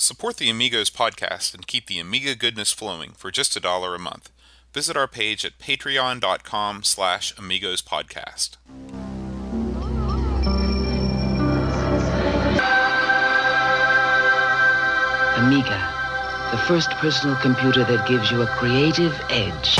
Support the Amigos podcast and keep the Amiga goodness flowing for just a dollar a month. Visit our page at patreon.com slash amigos podcast. Amiga, the first personal computer that gives you a creative edge.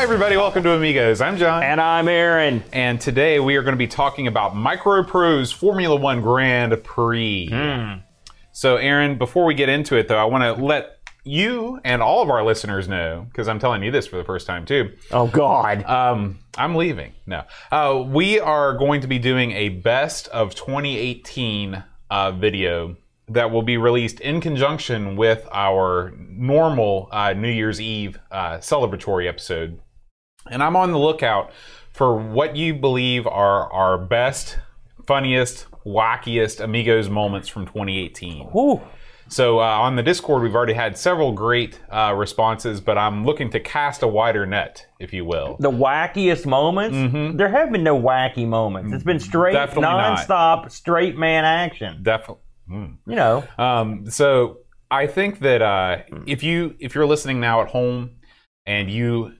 Hi, everybody. Welcome to Amigos. I'm John. And I'm Aaron. And today we are going to be talking about MicroProse Formula One Grand Prix. Hmm. So, Aaron, before we get into it, though, I want to let you and all of our listeners know, because I'm telling you this for the first time, too. Oh, God. Um, I'm leaving. No. Uh, we are going to be doing a best of 2018 uh, video that will be released in conjunction with our normal uh, New Year's Eve uh, celebratory episode. And I'm on the lookout for what you believe are our best, funniest, wackiest Amigos moments from 2018. Ooh. So uh, on the Discord, we've already had several great uh, responses, but I'm looking to cast a wider net, if you will. The wackiest moments? There have been no wacky moments. It's been straight, Definitely not. nonstop, straight man action. Definitely. You know, Um, so I think that uh, if you if you're listening now at home and you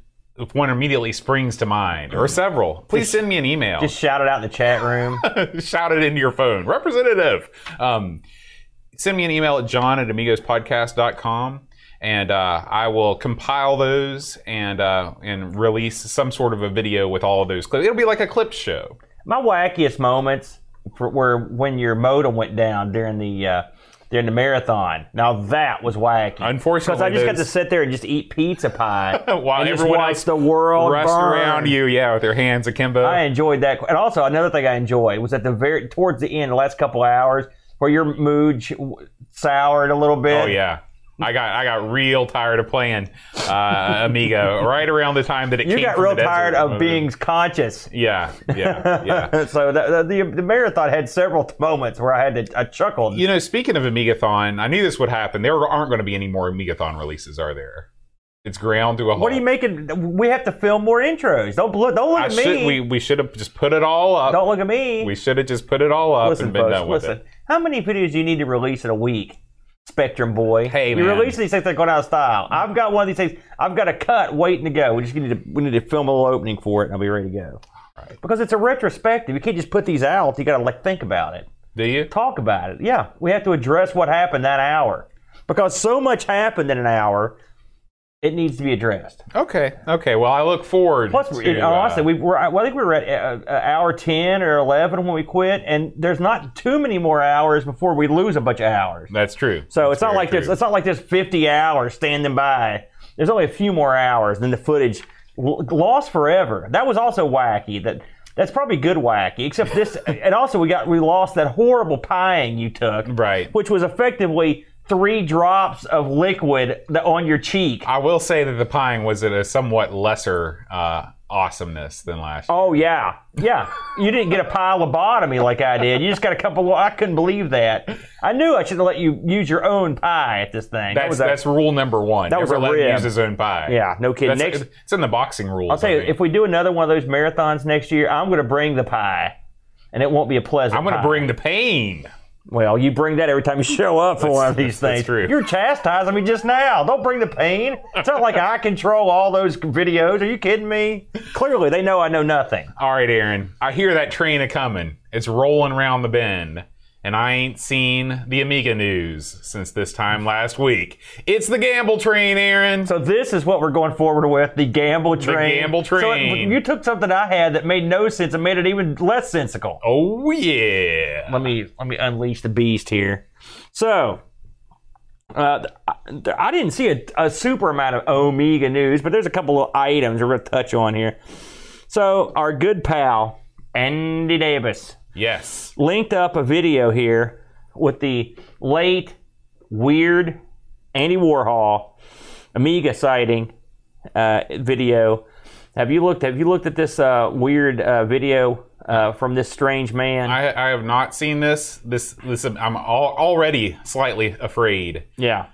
one immediately springs to mind or several, please send me an email. just shout it out in the chat room. Shout it into your phone, representative. Um, send me an email at john at amigospodcast.com and uh, I will compile those and uh, and release some sort of a video with all of those clips. It'll be like a clip show. My wackiest moments for, were when your modem went down during the uh, during the marathon. Now that was wacky. Unfortunately, because I just got to sit there and just eat pizza pie While and just everyone watch else the world Rest burn. around you, yeah, with their hands akimbo. I enjoyed that. And also another thing I enjoyed was at the very towards the end, the last couple of hours, where your mood soured a little bit. Oh yeah. I got I got real tired of playing uh, Amigo right around the time that it You came got real the tired of being conscious. yeah yeah yeah. so the, the, the marathon had several moments where I had to I chuckled. You know, speaking of Amigathon, I knew this would happen. There aren't going to be any more Amigathon releases, are there? It's ground to a halt. what are you making? We have to film more intros. Don't look. Don't look I at me. should, we we should have just put it all up. don't look at me. We should have just put it all up listen, and been folks. done with listen. it. How many videos do you need to release in a week? Spectrum boy. Hey, you man. release these things that going out of style. I've got one of these things. I've got a cut waiting to go. We just need to we need to film a little opening for it, and I'll be ready to go. Because it's a retrospective. You can't just put these out. You got to like think about it, Do you? talk about it. Yeah, we have to address what happened that hour because so much happened in an hour. It needs to be addressed. Okay. Okay. Well, I look forward. Plus, to, it, uh, honestly, we were. Well, I think we were at uh, uh, hour ten or eleven when we quit, and there's not too many more hours before we lose a bunch of hours. That's true. So That's it's not like there's. It's not like there's 50 hours standing by. There's only a few more hours, then the footage lost forever. That was also wacky. That that's probably good wacky. Except this, and also we got we lost that horrible pieing you took, Right. Which was effectively three drops of liquid on your cheek. I will say that the pieing was at a somewhat lesser uh, awesomeness than last year. Oh yeah, yeah. You didn't get a pie lobotomy like I did. You just got a couple. I couldn't believe that. I knew I should have let you use your own pie at this thing. That That's was a- that's rule number one. that was Never a let him use his own pie. yeah, no kidding. That's, Next, it's in the boxing rules. I'll tell you, if we do another one of those marathons next year, I'm going to bring the pie, and it won't be a pleasant. I'm going to bring the pain. Well, you bring that every time you show up for one of these that's things. true. You're chastising me just now. Don't bring the pain. It's not like I control all those videos. Are you kidding me? Clearly, they know I know nothing. All right, Aaron. I hear that train a coming. It's rolling around the bend, and I ain't seen the Amiga news since this time last week. It's the gamble train, Aaron. So this is what we're going forward with: the gamble train. The gamble train. So train. you took something I had that made no sense and made it even less sensical. oh yeah. let me let me unleash the beast here. So, uh, I didn't see a, a super amount of Amiga news, but there's a couple of items we're going to touch on here. So, our good pal Andy Davis Yes. linked up a video here with the late weird Andy Warhol Amiga sighting uh, video. Have you looked? Have you looked at this uh, weird uh, video uh, from this strange man? I, I have not seen this. This this I'm al- already slightly afraid. Yeah,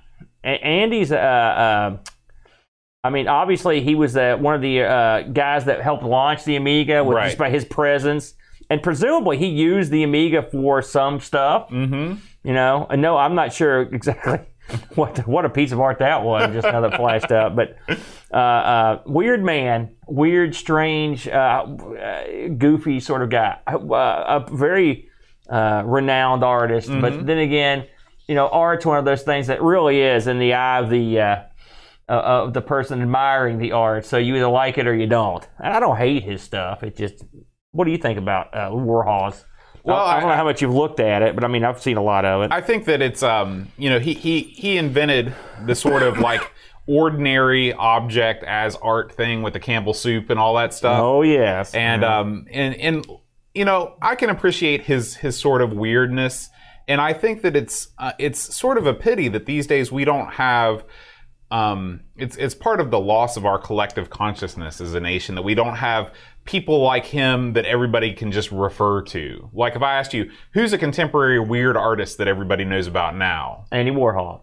A- Andy's uh, uh, I mean, obviously, he was one of the uh, guys that helped launch the Amiga with Right. just by his presence, and presumably he used the Amiga for some stuff. Mm-hmm. You know, and no, I'm not sure exactly what what a piece of art that was. Just how that flashed up, but uh, uh, weird man, weird, strange, uh, uh, goofy sort of guy. Uh, a very uh, renowned artist, but then again, you know, art's one of those things that really is in the eye of the. Uh, uh, of the person admiring the art. So you either like it or you don't. And I don't hate his stuff. It just, what do you think about uh, Warhol's? Well, I, I don't know how much you've looked at it, but I mean, I've seen a lot of it. I think that it's um you know he he he invented the sort of like ordinary object as art thing with the Campbell soup and all that stuff. oh yes, and um and and you know I can appreciate his his sort of weirdness, and I think that it's uh, it's sort of a pity that these days we don't have. Um, it's it's part of the loss of our collective consciousness as a nation that we don't have people like him that everybody can just refer to. Like if I asked you, who's a contemporary weird artist that everybody knows about now? Andy Warhol.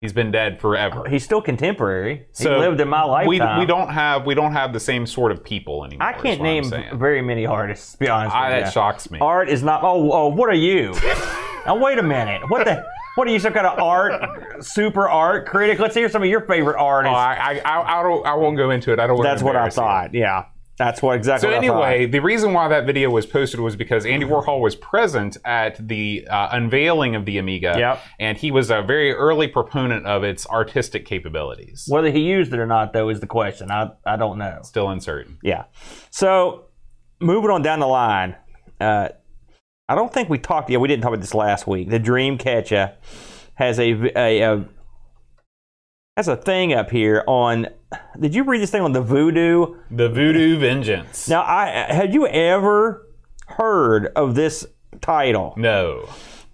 He's been dead forever. He's still contemporary. So he lived in my we, lifetime. we don't have we don't have the same sort of people anymore. I can't name very many artists. To be honest, I, with that you. shocks me. Art is not. Oh, oh, what are you? now wait a minute. What the? What are you, some kind of art, super art critic? Let's hear some of your favorite Oh, artists. I, I, I, I don't. I won't go into it. I don't. That's what I embarrass you. thought. Yeah, that's what exactly. So anyway, the reason why that video was posted was because Andy Warhol was present at the uh, unveiling of the Amiga, Yep. and he was a very early proponent of its artistic capabilities. Whether he used it or not, though, is the question. I, I don't know. Still uncertain. Yeah. So, moving on down the line, uh, I don't think we talked. Yeah, we didn't talk about this last week. The Dreamcatcher has a, a, a has a thing up here on. Did you read this thing on the Voodoo? The Voodoo Vengeance. Now, I had you ever heard of this title? No.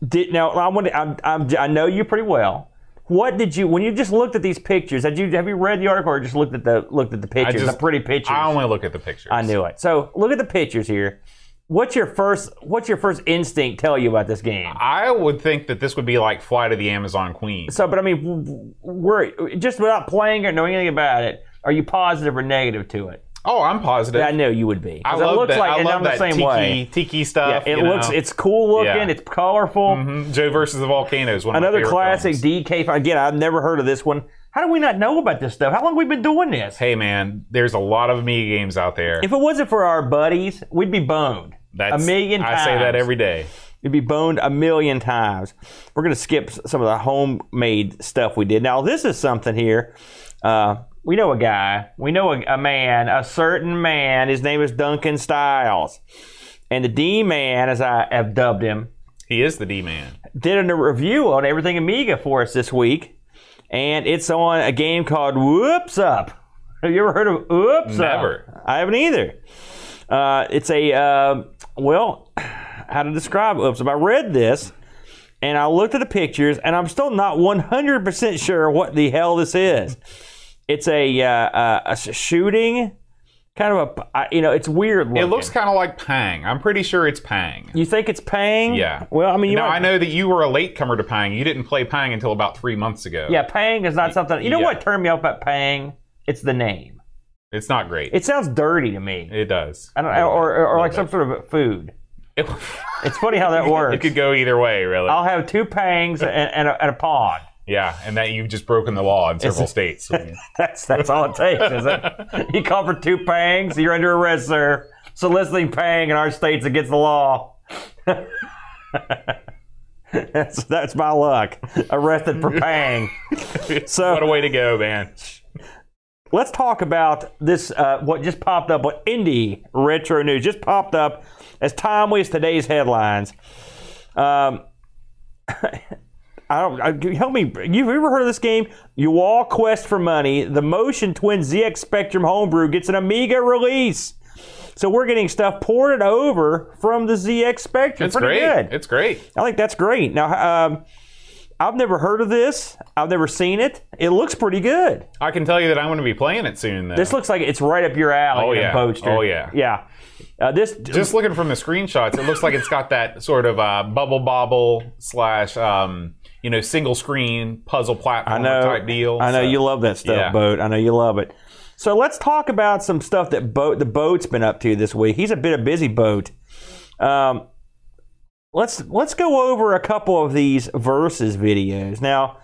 Did now I want to, I'm, I'm, I know you pretty well. What did you when you just looked at these pictures? Had you have you read the article or just looked at the looked at the pictures, just- the pretty pictures? I only look at the pictures. I knew it. So look at the pictures here. What's your first What's your first instinct tell you about this game? I would think that this would be like Flight of the Amazon Queen. So, but I mean, we're just without playing or knowing anything about it. Are you positive or negative to it? Oh, I'm positive. I know you would be. I love it looks that. like I love the that same tiki, way. tiki stuff. It you looks know. it's cool looking. Yeah. It's colorful. Mhm. Joe versus the volcanoes. One Another classic films. DK. Again, I've never heard of this one. How do we not know about this stuff? How long have we been doing this? Hey man, there's a lot of Amiga games out there. If it wasn't for our buddies, we'd be boned That's, a million times. I say that every day. It'd be boned a million times. We're going to skip some of the homemade stuff we did. Now, this is something here. Uh, we know a guy. We know a, a man, a certain man. His name is Duncan Styles. And the D Man, as I have dubbed him, He is the D man. did a review on Everything Amiga for us this week. And it's on a game called Whoops Up. Have you ever heard of Whoops Up? Never. I haven't either. Uh, it's a, uh, well, how to describe Whoops Up. I read this and I looked at the pictures and I'm still not 100% sure what the hell this is. It's a, uh, uh, a shooting, kind of a you know, it's weird looking. It looks kind of like Pang. I'm pretty sure it's Pang. You think it's Pang? Yeah. Well, I mean, you now might- I know that you were a latecomer to Pang. You didn't play Pang until about three months ago. Yeah, Pang is not something. You know Yeah. what turned me off about Pang? It's the name. it's not great. It sounds dirty to me. it does. I don't know, or, or, or like some sort of food. It, It's funny how that works. it could go either way, really. I'll have two pangs and, and, a, and a pawn. Yeah, and that you've just broken the law in several states. That's that's all it takes, is it? You call for two pangs, you're under arrest, sir. Soliciting pang in our state's against the law. that's that's my luck. Arrested for pang. So what a way to go, man. let's talk about this. Uh, what just popped up? What indie retro news just popped up as time as today's headlines. Um, I don't. I, help me. You've ever heard of this game? You all quest for money. The Motion Twin ZX Spectrum homebrew gets an Amiga release. So we're getting stuff ported over from the ZX Spectrum. It's Pretty great. good. It's great. I think that's great. Now, um, I've never heard of this. I've never seen it. It looks pretty good. I can tell you that I'm going to be playing it soon. Though. This looks like it's right up your alley. Oh, yeah. Boaster. Oh, yeah. Yeah. Uh, this just looking from the screenshots, it looks like it's got that sort of uh, bubble bobble slash um, you know single screen puzzle platform type deal. I know So- you love that stuff, yeah. boat. I know you love it. So let's talk about some stuff that boat the boat's been up to this week. He's a bit of busy boat. Um, let's let's go over a couple of these versus videos now.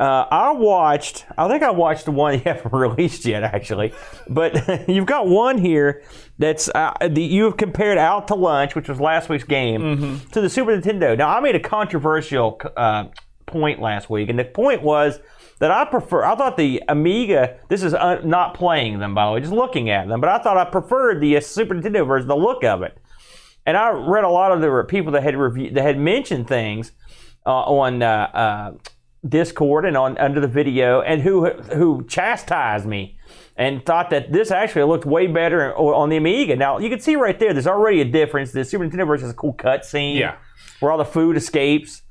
Uh, I watched. I think I watched the one you haven't released yet, actually. But you've got one here that's uh, the, you have compared Out to Lunch, which was last week's game, to the Super Nintendo. Now, I made a controversial uh, point last week, and the point was that I prefer. I thought the Amiga. This is uh, not playing them, by the way, just looking at them. But I thought I preferred the uh, Super Nintendo version, the look of it. And I read a lot of the people that had reviewed that had mentioned things uh, on uh, uh, Discord and on under the video, and who who chastised me and thought that this actually looked way better on the Amiga. Now you can see right there, there's already a difference. The Super Nintendo version has a cool cutscene, Yeah. where all the food escapes,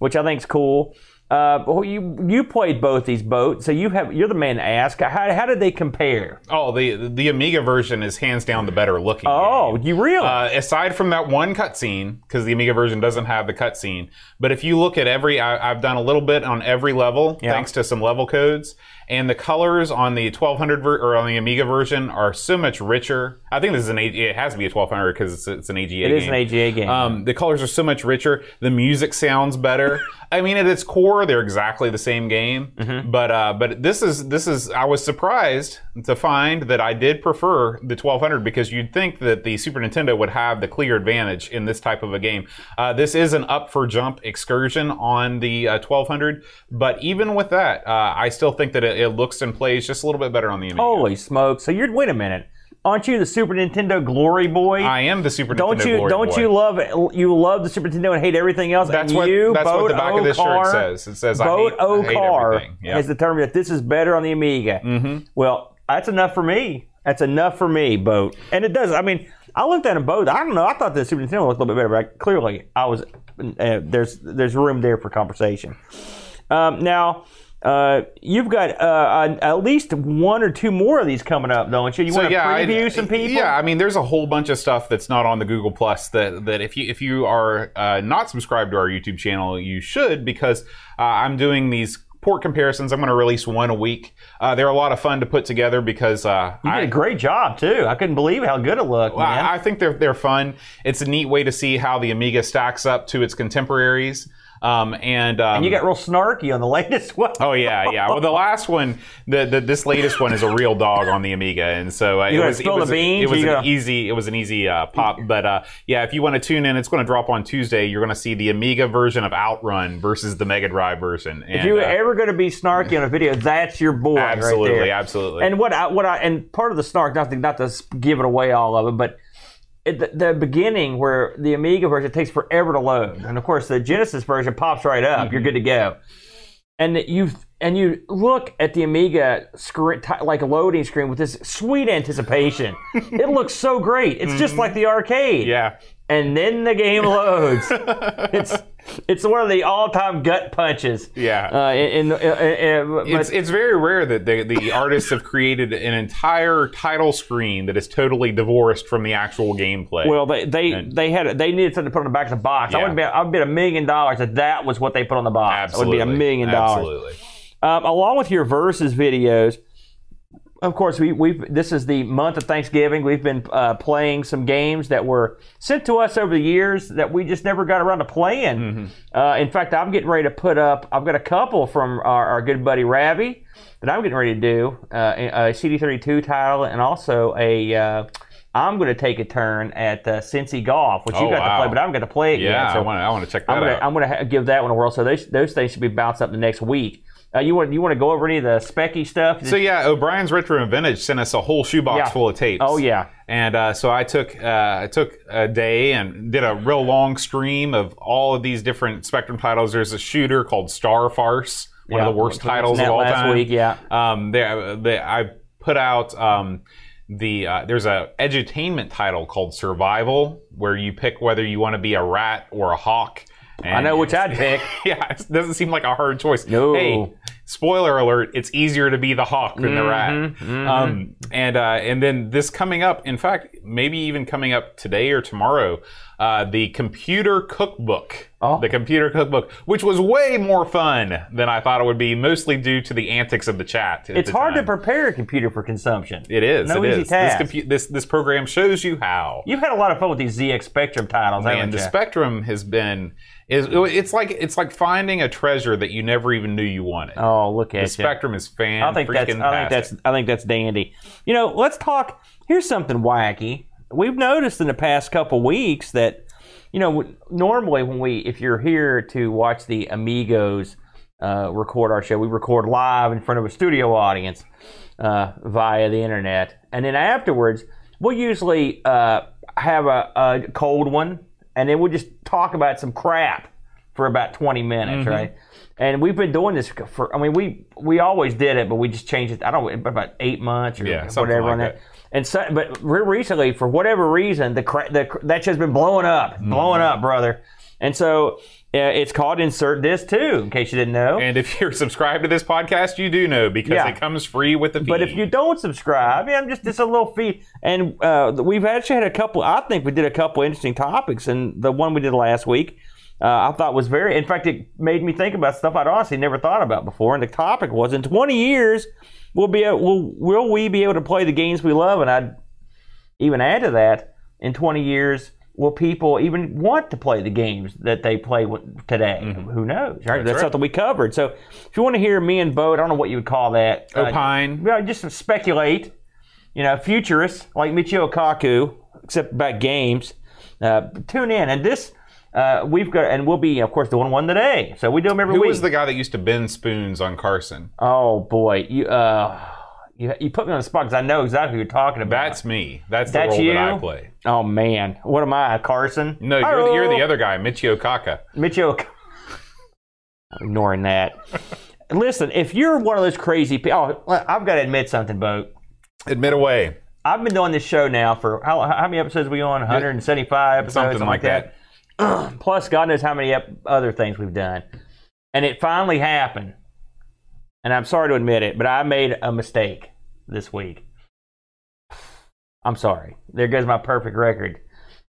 which I think is cool. Uh, but you you played both these boats, so you have you're the man to ask. How, how did they compare? Oh, the the Amiga version is hands down the better looking. Oh, game. you really? Uh, aside from that one cutscene, because the Amiga version doesn't have the cutscene, but if you look at every, I, I've done a little bit on every level, Yeah. thanks to some level codes, and the colors on the 1200 ver- or on the Amiga version are so much richer. I think this is an A- it has to be a 1200 because it's, it's an AGA. it is game. an AGA game. Um, the colors are so much richer. The music sounds better. I mean, at its core, they're exactly the same game. Mm-hmm. But uh, but this is this is. I was surprised to find that I did prefer the 1200 because you'd think that the Super Nintendo would have the clear advantage in this type of a game. Uh, this is an up for jump excursion on the uh, 1200, but even with that, uh, I still think that it, it looks and plays just a little bit better on the Amiga. Holy smoke! So you're wait a minute. Aren't you the Super Nintendo glory boy? I am the Super don't Nintendo you glory don't boy. you love you love the Super Nintendo and hate everything else? That's and what you, that's what Boat the back of this shirt says. It says Boat I hate, I hate O'Car everything. Yeah. has determined that this is better on the Amiga. Mm-hmm. Well, that's enough for me. That's enough for me, Boat. And it does. I mean, I looked at them both. I don't know. I thought the Super Nintendo looked a little bit better, but I, clearly, I was uh, there's there's room there for conversation. Um, now. Uh, you've got uh, at least one or two more of these coming up, don't you? You want to I- preview some people? Yeah, I mean, there's a whole bunch of stuff that's not on the Google Plus that that if you if you are uh, not subscribed to our YouTube channel, you should because uh, I'm doing these port comparisons. I'm going to release one a week. Uh, they're a lot of fun to put together because uh, You I, did a great job too. I couldn't believe how good it looked, man. I, I think they're they're fun. It's a neat way to see how the Amiga stacks up to its contemporaries. Um, and, um, and you got real snarky on the latest one. Oh yeah, yeah. Well, the last one, the, the this latest one is a real dog on the Amiga, and so uh, You it was spill it was, the beans, it was an easy it was an easy uh, pop. But uh, yeah, if you want to tune in, it's going to drop on Tuesday. You're going to see the Amiga version of Outrun versus the Mega Drive version. if you're uh, ever going to be snarky on a video, that's your boy absolutely, right absolutely. And what I, what I and part of the snark, not to, not to give it away all of it, but the, the beginning where the Amiga version takes forever to load, and of course the Genesis version pops right up. You're mm-hmm. good to go. And you and you look at the Amiga screen, like a loading screen with this sweet anticipation. it looks so great. It's just mm-hmm. like the arcade. yeah, and then the game loads. it's it's one of the all-time gut punches. Yeah. Uh, in, in, in, in- it's it's very rare that the the artists have created an entire title screen that is totally divorced from the actual gameplay. well, they they, And- they had they needed something to put on the back of the box. I Yeah. would bet I would bet a million dollars that that was what they put on the box. absolutely, It would be a million dollars. Absolutely. Um, along with your versus videos, of course, we, we've this is the month of Thanksgiving. We've been uh, playing some games that were sent to us over the years that we just never got around to playing. Mm-hmm. Uh, in fact, I'm getting ready to put up. I've got a couple from our, our good buddy Ravi that I'm getting ready to do uh, a CD32 title and also a. Uh, I'm going to take a turn at uh, Cincy Golf, which you Oh, got to play, but I'm going to play it Yeah, yet. I So want to I want to check that I'm gonna out. I'm gonna ha- give that one a whirl. So those those things should be bounced up the next week. Uh, you want you want to go over any of the specky stuff? So yeah, O'Brien's Retro and Vintage sent us a whole shoebox Yeah. full of tapes. Oh, yeah. and uh, so I took uh, I took a day and did a real long stream of all of these different Spectrum titles. There's a shooter called Star Farce, one Yeah, of the worst titles of all last time. week, yeah. um, they, they, I put out um, the uh, there's a edutainment title called Survival, where you pick whether you want to be a rat or a hawk. I know which I'd pick. yeah, it doesn't seem like a hard choice. No. Hey, spoiler alert: it's easier to be the hawk than the rat. Mm-hmm, Um, and uh, and then this coming up, in fact, maybe even coming up today or tomorrow, uh, the computer cookbook Oh. the computer cookbook, which was way more fun than I thought it would be, mostly due to the antics of the chat. It's the hard to prepare a computer for consumption. It is. No it easy is. task. This, compu- this this program shows you how. You've had a lot of fun with these ZX Spectrum titles, Man, the? Spectrum has been is it's like it's like finding a treasure that you never even knew you wanted. oh, look at it. the you. Spectrum is fan. I think that's. I think that's. I think that's dandy. You know, let's talk. Here's something wacky. We've noticed in the past couple weeks that, you know, normally when we, if you're here to watch the Amigos uh, record our show, we record live in front of a studio audience uh, via the internet, and then afterwards we'll usually uh, have a, a cold one, and then we'll just talk about some crap for about 20 minutes, Mm-hmm. right? And we've been doing this for, I mean, we we always did it, but we just changed it, I don't know, about eight months or Yeah, something whatever like on that. that. And so, but re- recently, for whatever reason, the, cra- the cr- that show's been blowing up, blowing Mm-hmm. up, brother. And so uh, it's called Insert This too, in case you didn't know. And if you're subscribed to this podcast, you do know because Yeah. it comes free with the feed. But if you don't subscribe, yeah, I'm just it's a little feed. And uh, we've actually had a couple. I think we did a couple interesting topics, and the one we did last week, uh, I thought was very. In fact, it made me think about stuff I'd honestly never thought about before. And the topic was: in 20 years, we'll be will will we be able to play the games we love? And I'd even add to that: in 20 years. Will people even want to play the games that they play today? Who knows? Right? That's, right. something we covered. So, if you want to hear me and Bo, I don't know what you would call that. uh, Opine. well, just speculate. You know, futurists like Michio Kaku, except about games. Uh, tune in, and this uh, we've got, and we'll be, of course, doing one one today. So we do them every Who week. was the guy that used to bend spoons on Carson? oh boy, you uh, you, you put me on the spot because I know exactly who you're talking about. That's me. That's the That's role that I you? play. oh man, what am I, Carson? No, you're, the- you're the other guy, Michio Kaka. Michio. Ignoring that. Listen, if you're one of those crazy people, oh, I've got to admit something, Bo. Admit away. I've been doing this show now for how, how many episodes are we on? 175 episodes, Something like that. Plus, God knows how many other things we've done. And it finally happened. And I'm sorry to admit it, but I made a mistake this week. I'm sorry. There goes my perfect record.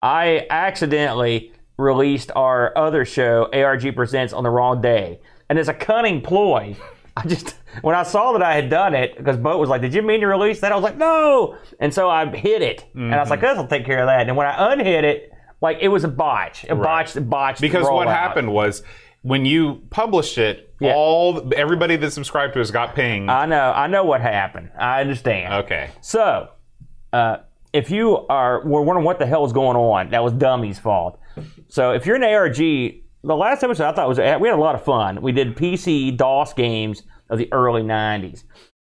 I accidentally released our other show, ARG Presents, on the wrong day. And it's a cunning ploy, I just, when I saw that I had done it, because Boat was like, Did you mean to release that? I was like, No. And so I hit it. And I was like, Mm-hmm. This will take care of that. And when I unhit it, like it was a botch, a botched, botched. Because what rollout. happened was when you published it, Yeah. all everybody that subscribed to us got pinged. I know, I know what happened. I understand. okay. So, uh, if you are were wondering what the hell was going on, that was Dummy's fault. So, if you're an ARG, the last episode I thought was we had a lot of fun. We did PC DOS games of the early '90s,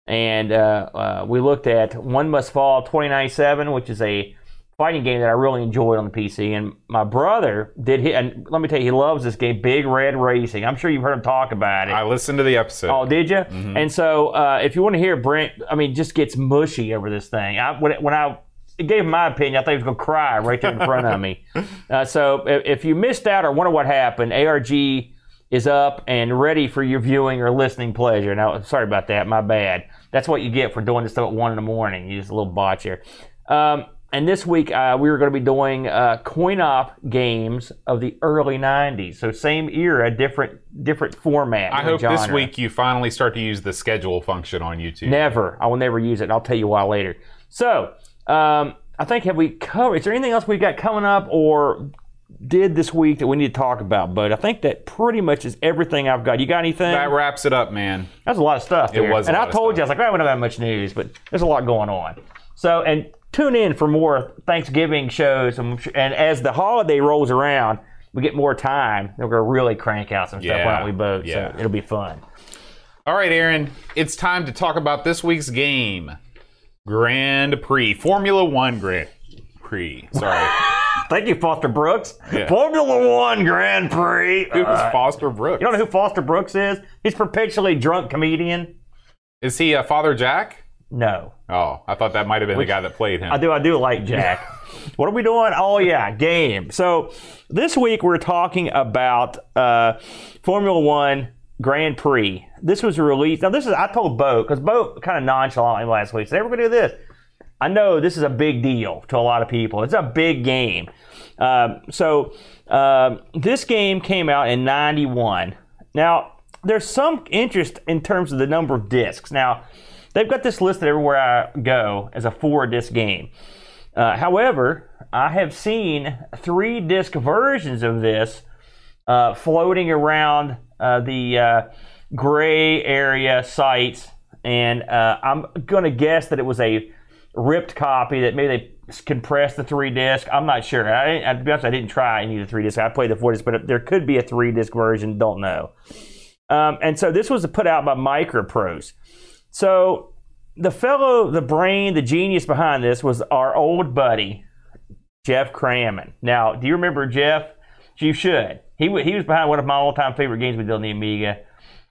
and uh, uh, we looked at One Must Fall 2097, which is a fighting game that I really enjoyed on the PC. And my brother did hit, and let me tell you, he loves this game, Big Red Racing. I'm sure you've heard him talk about it. I listened to the episode. Oh, did you? And so, uh, if you want to hear Brent, I mean, just gets mushy over this thing. I, when, when I gave him my opinion, I thought he was going to cry right there in front of me. Uh, so, if, if you missed out or wonder what happened, ARG is up and ready for your viewing or listening pleasure. Now, sorry about that. My bad. That's what you get for doing this stuff at one in the morning. You just a little botch here. Um, and this week uh, we were going to be doing uh, coin-op games of the early '90s. So same era, different different format. I hope genre. this week you finally start to use the schedule function on YouTube. Never. I will never use it. I'll tell you why later. So, um, I think have we covered? Is there anything else we got coming up or did this week that we need to talk about? But I think that pretty much is everything I've got. You got anything? That wraps it up, man. That's a lot of stuff. There. was a and I told stuff. you, I was like, "Well, we don't have that much news, but there's a lot going on. So, and tune in for more Thanksgiving shows, and, and as the holiday rolls around, we get more time. We're gonna really crank out some stuff, Yeah, why don't we both? yeah. So it'll be fun. All right, Aaron, it's time to talk about this week's game Grand Prix, Formula One Grand Prix. Sorry. Thank you, Foster Brooks. Yeah. Formula One Grand Prix. Who's Uh, Foster Brooks? you don't know who Foster Brooks is? He's perpetually drunk comedian. Is he uh, Father Jack? No, Oh, I thought that might have been the guy that played him. I do. I do like Jack. what are we doing? Oh yeah, game. So this week we're talking about uh, Formula One Grand Prix. This was released. Now this is I told Bo because Bo kind of nonchalantly last week said, "We're gonna do this." I know this is a big deal to a lot of people. It's a big game. Um, so um, this game came out in '91. Now there's some interest in terms of the number of discs. Now they've got this listed everywhere I go as a four disc game. Uh, however, I have seen three disc versions of this uh, floating around uh, the uh, gray area sites, and uh, I'm going to guess that it was a ripped copy that maybe they compressed the three disc. I'm not sure. I, to be honest, I didn't try any of the three disc. I played the four disc, but there could be a three disc version. Don't know. Um, and so this was put out by Microprose. So the fellow, the brain, the genius behind this was our old buddy, Geoff Crammond. Now, do you remember Jeff? You should. He, he was behind one of my all time favorite games we did on the Amiga,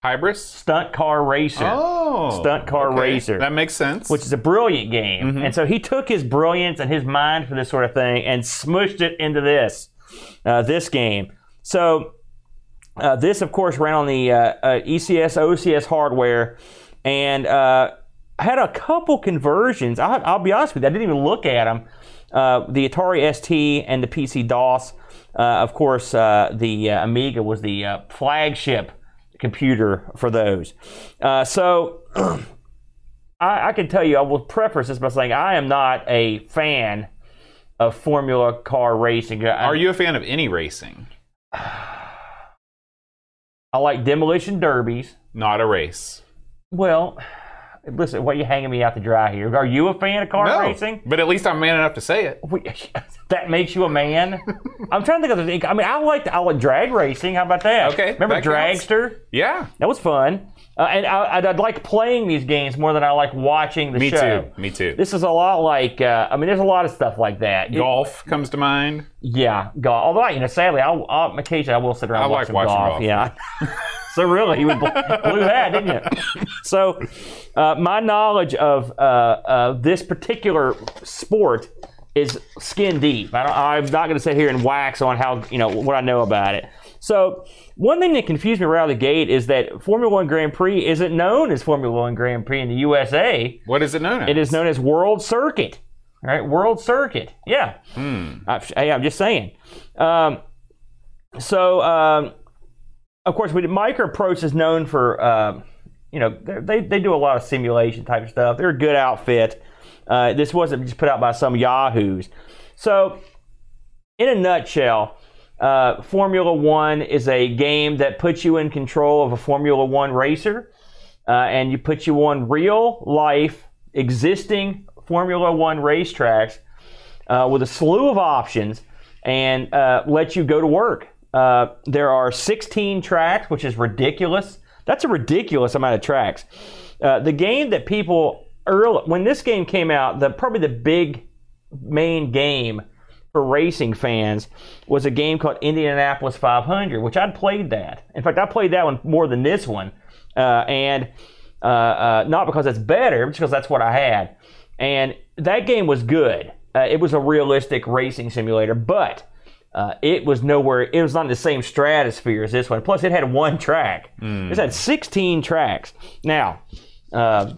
Hybris? Stunt Car Racer. Oh. Stunt Car okay. Racer. That makes sense. which is a brilliant game. And so he took his brilliance and his mind for this sort of thing and smushed it into this, uh, this game. So uh, this, of course, ran on the uh, uh, ECS OCS hardware, and uh, had a couple conversions. I, I'll be honest with you, I didn't even look at them. Uh, the Atari ST and the PC DOS. Uh, of course, uh, the uh, Amiga was the uh, flagship computer for those. Uh, so I, I can tell you, I will preface this by saying I am not a fan of Formula car racing. I, Are you a fan of any racing? I like demolition derbies. Not a race. Well, listen, what are you hanging me out to dry here? Are you a fan of car No, racing? but at least I'm man enough to say it. That makes you a man. I'm trying to think of the. Thing. I mean, I like I like drag racing. How about that? Okay, remember that counts. Dragster? Yeah, That was fun. Uh, and I, I'd, I'd like playing these games more than I like watching the me show. Me too. Me too. This is a lot like. Uh, I mean, there's a lot of stuff like that. It- Golf comes to mind. Yeah, golf. Although, you know, sadly, I'll, I'll occasionally I will sit around I and watch like some watching golf. golf. Yeah. so really, you would blew that, didn't you? So, uh, my knowledge of uh, uh, this particular sport is skin deep. I don't, I'm not going to sit here and wax on how you know what I know about it. So, one thing that confused me right out of the gate is that Formula One Grand Prix isn't known as Formula One Grand Prix in the USA. What is it known as? It is known as World Circuit. All right, World Circuit. Yeah. I, hey, I'm just saying. Um, so, um, of course, we Microprose is known for, uh, you know, they they do a lot of simulation type of stuff. They're a good outfit. Uh, this wasn't just put out by some yahoos. So, in a nutshell, uh, Formula One is a game that puts you in control of a Formula One racer, uh, and you put you on real life existing Formula One racetracks uh, with a slew of options, and uh, let you go to work. Uh, there are 16 tracks, which is ridiculous. That's a ridiculous amount of tracks. Uh, the game that people early when this game came out, the probably the big main game for racing fans was a game called Indianapolis 500, which I'd played that. In fact, I played that one more than this one, uh, and uh, uh, not because it's better, because that's what I had. And that game was good. It was a realistic racing simulator, but uh, it was nowhere. It was not in the same stratosphere as this one. Plus, it had one track. It had 16 tracks. Now. Uh,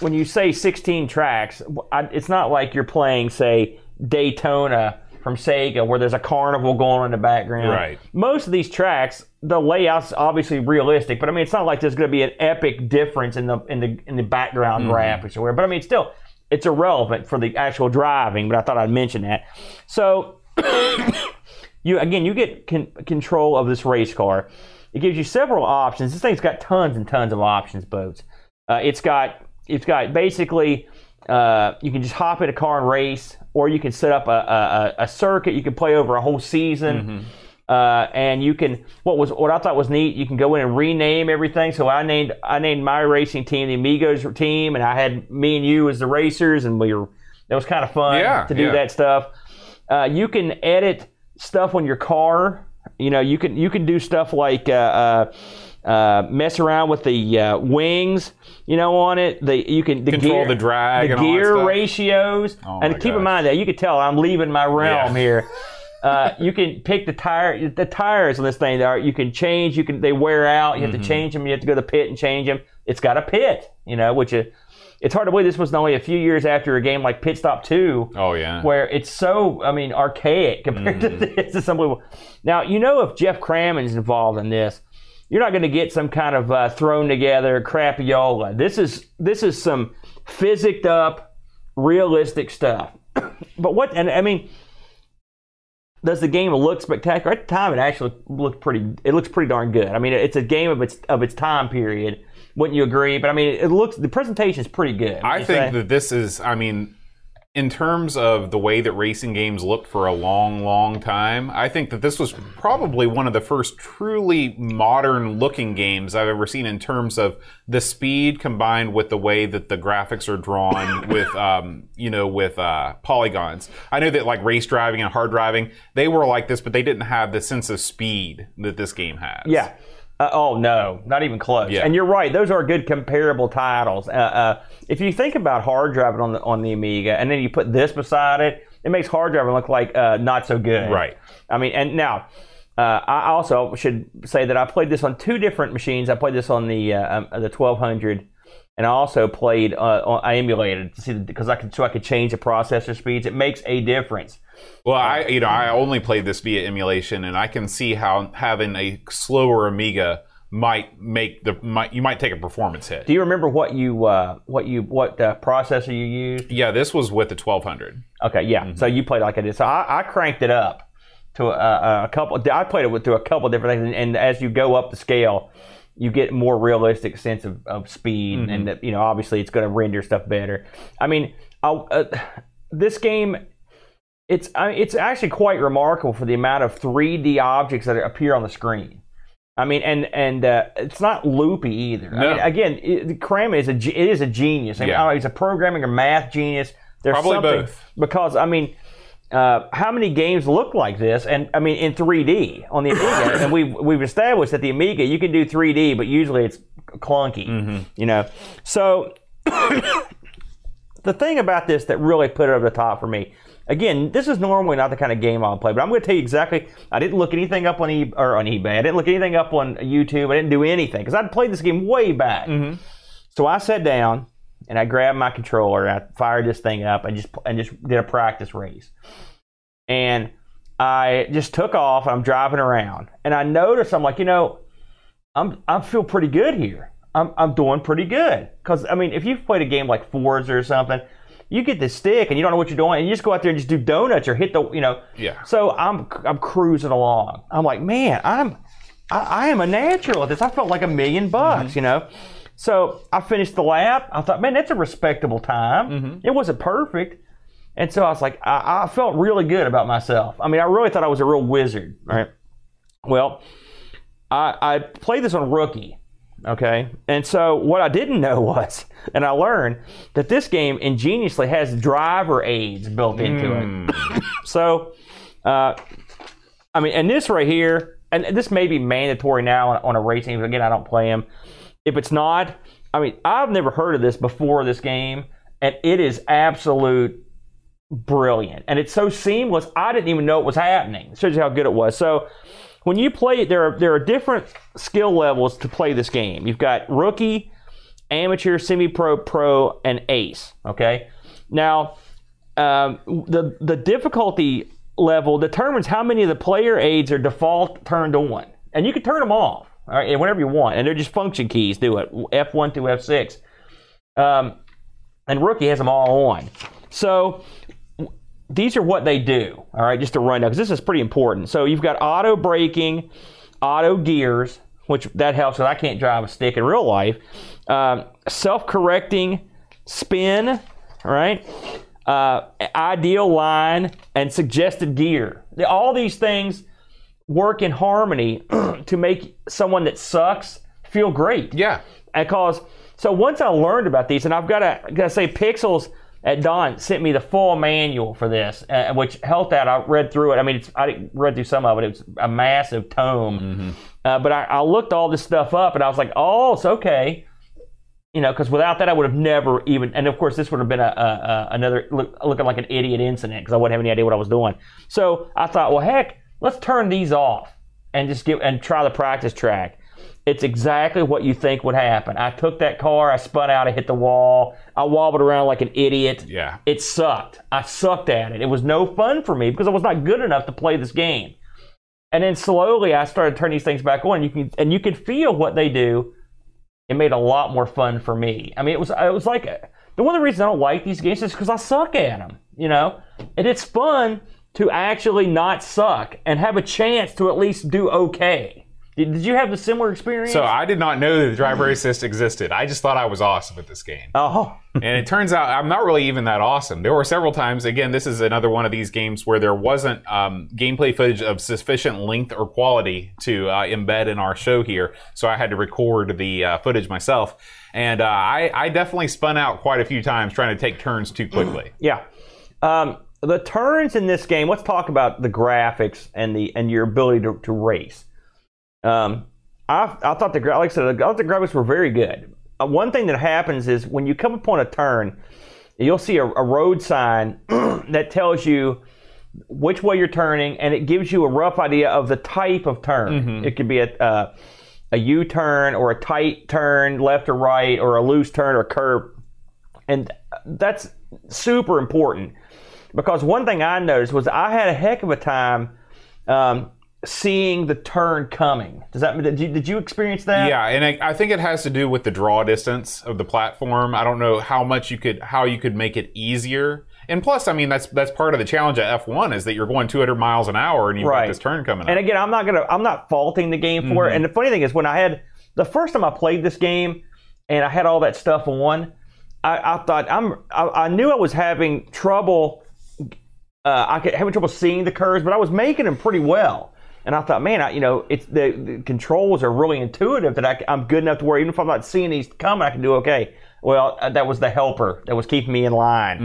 when you say 16 tracks, I, it's not like you're playing, say, Daytona from Sega, where there's a carnival going on in the background. Right. Most of these tracks, the layout's obviously realistic, but I mean, it's not like there's going to be an epic difference in the in the in the background graphics or whatever. But I mean, still, it's irrelevant for the actual driving. But I thought I'd mention that. So, you again, you get con- control of this race car. It gives you several options. This thing's got tons and tons of options, boats. Uh, it's got it's got basically uh, you can just hop in a car and race, or you can set up a, a, a circuit. You can play over a whole season, uh, and you can. What was what I thought was neat. You can go in and rename everything. So I named I named my racing team the Amigos team, and I had me and you as the racers, and we were. That was kind of fun Yeah, to do yeah. that stuff. Uh, you can edit stuff on your car. You know, you can you can do stuff like uh, uh, uh, mess around with the uh, wings. You know, on it. The you can the Control gear, the drag the and all that gear ratios. Oh and keep in mind that you can tell I'm leaving my realm Yeah. here. Uh, you can pick the tire, the tires on this thing. Are you can change. You can they wear out. You have Mm-hmm. to change them. You have to go to the pit and change them. It's got a pit, you know, which is it's hard to believe this was only a few years after a game like Pit Stop Two, Oh yeah. where it's so, I mean, archaic compared to this. It's unbelievable. Now, you know, if Geoff Crammond's involved in this, you're not going to get some kind of uh, thrown together crapiola. This is this is some physicked up, realistic stuff. but what? And I mean, does the game look spectacular? At the time, it actually looked pretty. It looks pretty darn good. I mean, it's a game of its of its time period. Wouldn't you agree? But I mean, it looks the presentation is pretty good. I think say? that this is, I mean, in terms of the way that racing games looked for a long, long time, I think that this was probably one of the first truly modern looking games I've ever seen in terms of the speed combined with the way that the graphics are drawn with, um, you know, with uh, polygons. I know that like race driving and hard driving, they were like this, but they didn't have the sense of speed that this game has. Yeah. Uh, oh no, not even close. Yeah. And you're right; those are good comparable titles. Uh, uh, if you think about hard driving on the on the Amiga, and then you put this beside it, it makes hard driving look like uh, not so good. Right. I mean, and now uh, I also should say that I played this on two different machines. I played this on the uh, um, the 1200, and I also played. Uh, on, I emulated to see because I could so I could change the processor speeds. It makes a difference. Well, I you know I only played this via emulation, and I can see how having a slower Amiga might make the might you might take a performance hit. Do you remember what you uh, what you what uh, processor you used? Yeah, this was with the 1200. Okay, yeah. So you played like I did. So I, I cranked it up to a, a couple. I played it with through a couple different things, and, and as you go up the scale, you get more realistic sense of, of speed, and that you know obviously it's going to render stuff better. I mean, I, uh, this game. It's I it's actually quite remarkable for the amount of 3D objects that appear on the screen. I mean, and and uh, it's not loopy either. I No. mean, again, it, Cram is a it is a genius. I mean, Yeah. I know, he's a programming or math genius. There's Probably something both. because I mean, uh, how many games look like this? And I mean, in 3D on the Amiga, and we've we've established that the Amiga you can do 3D, but usually it's clunky. Mm-hmm. You know, so the thing about this that really put it over the top for me. Again, this is normally not the kind of game I'll play, but I'm going to tell you exactly. I didn't look anything up on e- or on eBay. I didn't look anything up on YouTube. I didn't do anything because I'd played this game way back. Mm-hmm. So I sat down and I grabbed my controller and I fired this thing up and just and just did a practice race. And I just took off and I'm driving around and I noticed I'm like, you know, I'm I feel pretty good here. I'm I'm doing pretty good because I mean, if you've played a game like Forza or something, you get this stick and you don't know what you're doing and you just go out there and just do donuts or hit the you know. Yeah. So I'm I'm cruising along. I'm like, man, I'm I, I am a natural at this. I felt like a million bucks, mm-hmm. you know. So I finished the lap. I thought, man, that's a respectable time. Mm-hmm. It wasn't perfect. And so I was like, I, I felt really good about myself. I mean, I really thought I was a real wizard, right? Well, I, I played this on rookie, okay? And so what I didn't know was, and I learned, that this game ingeniously has driver aids built into it. So, uh, I mean, and this right here, and this may be mandatory now on, on a racing. Again, I don't play them. If it's not, I mean, I've never heard of this before this game, and it is absolute brilliant. And it's so seamless, I didn't even know it was happening. It shows you how good it was. So when you play there are, there are different skill levels to play this game. You've got rookie, amateur, semi-pro, pro, and ace. Okay. Now, um, the the difficulty level determines how many of the player aids are default turned on, and you can turn them off. All right, and whenever you want, and they're just function keys. Do it F1 through F6. Um, and rookie has them all on. So these are what they do. All right, just to run down because this is pretty important. So you've got auto braking, auto gears, which that helps because I can't drive a stick in real life. Um, self-correcting spin, all right, uh, ideal line, and suggested gear. All these things work in harmony to make someone that sucks feel great Yeah. because so once I learned about these, and I've got to say, Pixels at Dawn sent me the full manual for this, uh, which helped out. I read through it. I mean, it's, I read through some of it. It was a massive tome, uh, but I, I looked all this stuff up, and I was like, oh, it's okay. You know, because without that, I would have never even. And of course, this would have been a, a, a another look, looking like an idiot incident because I wouldn't have any idea what I was doing. So I thought, well, heck, let's turn these off and just give and try the practice track. It's exactly what you think would happen. I took that car, I spun out, I hit the wall, I wobbled around like an idiot. Yeah. It sucked. I sucked at it. It was no fun for me because I was not good enough to play this game. And then slowly I started turning these things back on. You can and you can feel what they do. It made a lot more fun for me. I mean, it was it was like the one of the reasons I don't like these games is because I suck at them. You know, and it's fun to actually not suck and have a chance to at least do okay. Did, did you have a similar experience? So I did not know that the driver assist existed. I just thought I was awesome at this game. oh, and it turns out I'm not really even that awesome. There were several times, again, this is another one of these games where there wasn't um, gameplay footage of sufficient length or quality to uh, embed in our show here, so I had to record the uh, footage myself. And uh, I, I definitely spun out quite a few times trying to take turns too quickly. Yeah. Um, the turns in this game. Let's talk about the graphics and the and your ability to, to race. Um, I, I thought the like I said, I thought the graphics were very good. Uh, one thing that happens is when you come upon a turn, you'll see a, a road sign that tells you which way you're turning, and it gives you a rough idea of the type of turn. It could be a uh, a U turn or a tight turn, left or right, or a loose turn or a curve, and that's super important because one thing I noticed was I had a heck of a time um, seeing the turn coming. Does that did you, did you experience that? Yeah, and I, I think it has to do with the draw distance of the platform. I don't know how much you could how you could make it easier. And plus, I mean, that's that's part of the challenge at F1 is that you're going 200 miles an hour and you've Right. got this turn coming And up. again, I'm not gonna I'm not faulting the game for it. And the funny thing is, when I had the first time I played this game, and I had all that stuff on, I, I thought I'm I, I knew I was having trouble. Uh, I could having trouble seeing the curves, but I was making them pretty well. And I thought, man, I, you know, it's the, the controls are really intuitive that I, am good enough to where even if I'm not seeing these coming, I can do okay. Well, uh, that was the helper that was keeping me in line.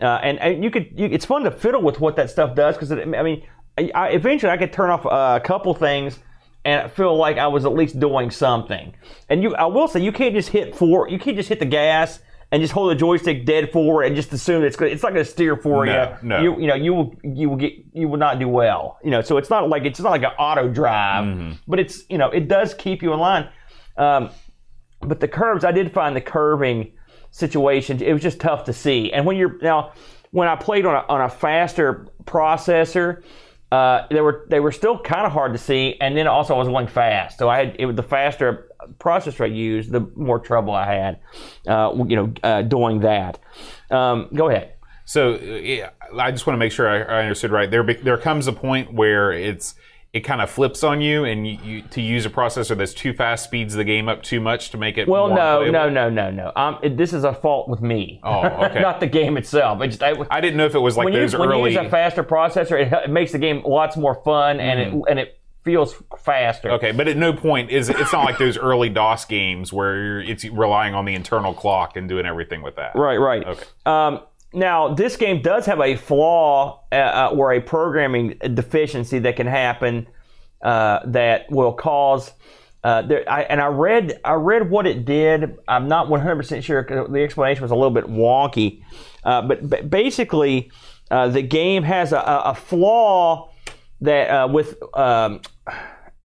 Uh, and, and you could, you, it's fun to fiddle with what that stuff does because I mean, I, I, eventually I could turn off uh, a couple things and feel like I was at least doing something. And you, I will say, you can't just hit four. You can't just hit the gas and just hold the joystick dead forward and just assume it's good. It's not going to steer for No, you. no. You, you know, you will, you will get, you will not do well. You know, so it's not like it's not like an auto drive, but it's, you know, it does keep you in line. Um, but the curves, I did find the curving situation, it was just tough to see. And when you're now, when I played on a, on a faster processor, uh, they were they were still kind of hard to see, and then also I was going fast, so I had it was the faster processor I used, the more trouble I had, uh, you know, uh, doing that. Um, go ahead. So yeah, I just want to make sure I, I understood right. There, there comes a point where it's it kind of flips on you, and you, you to use a processor that's too fast speeds the game up too much to make it. Well, more no, playable? no, no, no, no. Um, it, this is a fault with me. Oh, okay. not the game itself. It just, I, I didn't know if it was like when you, those when you use a faster processor, it, it makes the game lots more fun and it and it feels faster. Okay, but at no point is it, it's not like those early DOS games where you're, it's relying on the internal clock and doing everything with that. Right, right. Okay. Um, now, this game does have a flaw uh, uh, or a programming deficiency that can happen uh, that will cause. Uh, there, I, and I read, I read what it did. I'm not 100% sure. The explanation was a little bit wonky, uh, but, but basically, uh, the game has a, a, a flaw that uh, with um,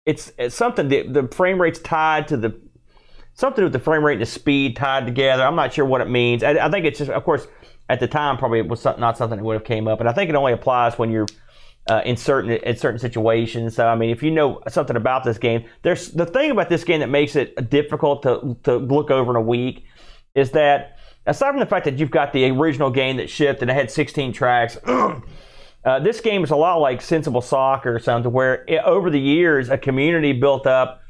it's, it's something that the frame rate's tied to the something with the frame rate and the speed tied together. I'm not sure what it means. I, I think it's just, of course, at the time probably it was not something that would have came up, and I think it only applies when you're uh, in certain in certain situations. So I mean, if you know something about this game, there's the thing about this game that makes it difficult to to look over in a week is that aside from the fact that you've got the original game that shipped and it had 16 tracks. Uh, this game is a lot like Sensible Soccer or something, where it, over the years a community built up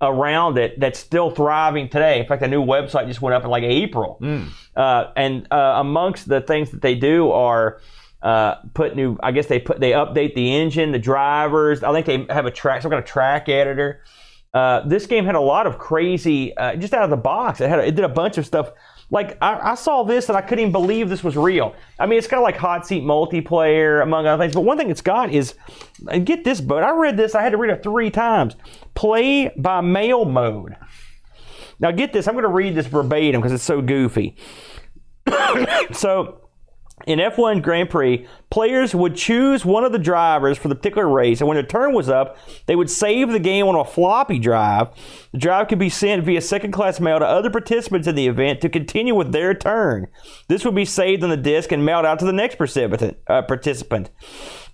around it that's still thriving today. In fact, a new website just went up in like April. Uh, and uh, amongst the things that they do are uh, put new. I guess they put they update the engine, the drivers. I think they have a track, some kind of track editor. Uh, this game had a lot of crazy, uh, just out of the box. It had a, it did a bunch of stuff. Like I, I saw this and I couldn't even believe this was real. I mean, it's kind of like hot seat multiplayer among other things. But one thing it's got is, and get this, but I read this. I had to read it three times. Play by mail mode. Now get this. I'm going to read this verbatim because it's so goofy. so in F1 Grand Prix, players would choose one of the drivers for the particular race, and when their turn was up, they would save the game on a floppy drive. The drive could be sent via second class mail to other participants in the event to continue with their turn. This would be saved on the disc and mailed out to the next participant. Uh, participant.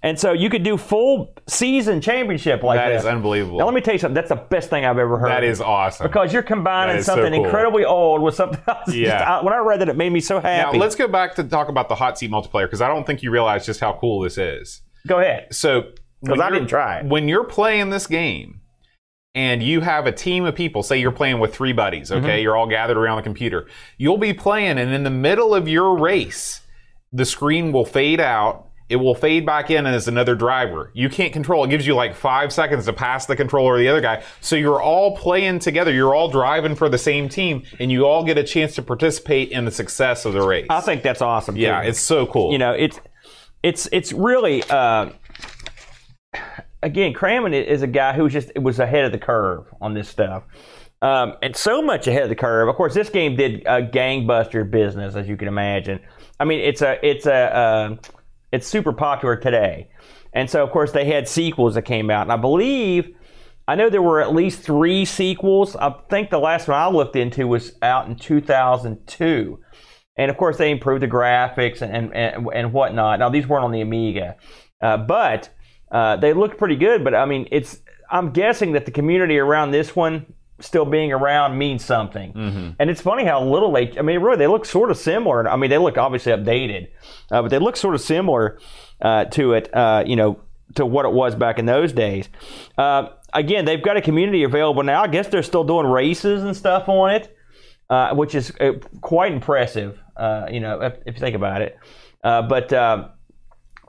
And so you could do full season championship like That this. is unbelievable. Now let me tell you something. That's the best thing I've ever heard. That is awesome. because you're combining is so something cool. incredibly old with something else. Yeah. Just- I- when I read that, it made me so happy. now let's go back to talk about the hot seat multiplayer because I don't think you realize just how cool this is. go ahead. So, Because I didn't try it. When you're playing this game and you have a team of people, say you're playing with three buddies, okay? Mm-hmm. You're all gathered around the computer. You'll be playing, and in the middle of your race, the screen will fade out. It will fade back in as another driver. You can't control. It gives you like five seconds to pass the controller the other guy. So you're all playing together. You're all driving for the same team, and you all get a chance to participate in the success of the race. I think that's awesome. yeah, too. it's so cool. you know it's it's it's really uh, again Crammond is a guy who was just was ahead of the curve on this stuff. Um, and so much ahead of the curve. Of course, this game did a gangbuster business, as you can imagine. I mean, it's a it's a uh, it's super popular today, and so of course they had sequels that came out, and I believe I know there were at least three sequels. I think the last one I looked into was out in 2002 and of course they improved the graphics and and, and whatnot. Now these weren't on the Amiga, uh, but uh, they looked pretty good. But I mean, it's I'm guessing that the community around this one still being around means something. And it's funny how little they. I mean, really, they look sort of similar. I mean, they look obviously updated, uh, but they look sort of similar uh, to it. Uh, you know, to what it was back in those days. Uh, again, they've got a community available now. I guess they're still doing races and stuff on it uh, which is uh, quite impressive. Uh, you know, if, if you think about it. Uh, but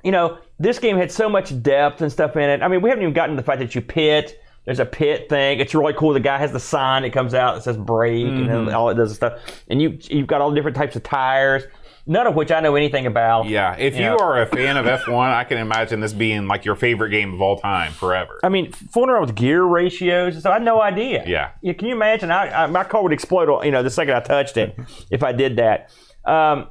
you know, this game had so much depth and stuff in it. I mean, we haven't even gotten to the fact that you pit. There's a pit thing. It's really cool. The guy has the sign that comes out that says brake and then all it does is stuff. And you you've got all the different types of tires, none of which I know anything about. Yeah, if you know. are a fan of F1, I can imagine this being like your favorite game of all time forever. I mean, fooling around with gear ratios, and stuff, I had no idea. Yeah. can you imagine? I, I, my car would explode, you know, the second I touched it if I did that. Um,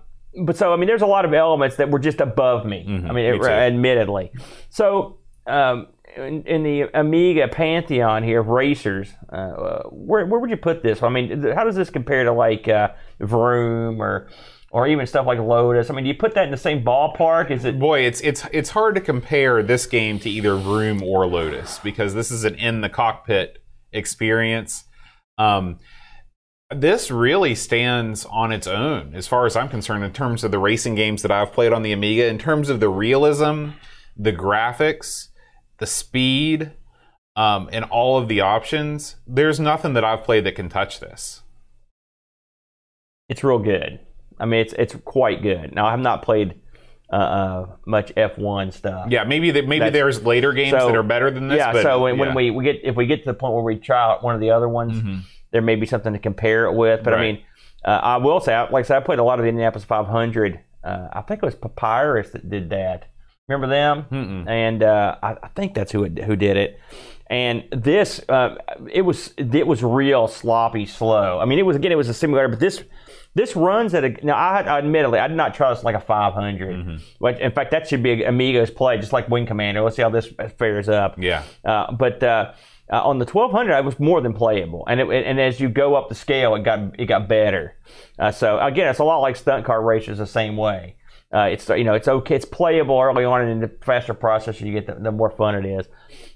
but so, I mean, there's a lot of elements that were just above me. I mean, Mm-hmm. me it- admittedly. So, um, in, in the Amiga pantheon here of racers, uh, where, where would you put this? I mean, how does this compare to like uh, Vroom or or even stuff like Lotus? I mean, do you put that in the same ballpark? Is it Boy, it's it's it's hard to compare this game to either Vroom or Lotus because this is an in the cockpit experience. Um, this really stands on its own, as far as I'm concerned, in terms of the racing games that I've played on the Amiga. In terms of the realism, the graphics, the speed, um, and all of the options, there's nothing that I've played that can touch this. it's real good. I mean, it's it's quite good. Now, I have not played uh, uh, much F1 stuff. Yeah, maybe the, maybe That's- there's later games so- that are better than this. yeah. but, so when, when we, we get if we get to the point where we try out one of the other ones, there may be something to compare it with. But I mean, uh, I will say, like I said, I played a lot of the Indianapolis 500. Uh, I think it was Papyrus that did that. Remember them? Mm-mm. And uh, I, I think that's who it, who did it. And this, uh, it was it was real sloppy, slow. I mean, it was again, it was a simulator, but this this runs at a now. I had- admittedly, I did not trust like a 500. Mm-hmm. But in fact, that should be Amiga's play, just like Wing Commander. Let's see how this fares up. yeah. Uh, but uh, uh, on the 1200, I was more than playable, and it, and as you go up the scale, it got it got better. Uh, so again, it's a lot like stunt car races, the same way. Uh, it's you know it's okay, it's playable early on, and the faster processor you get, the, the more fun it is.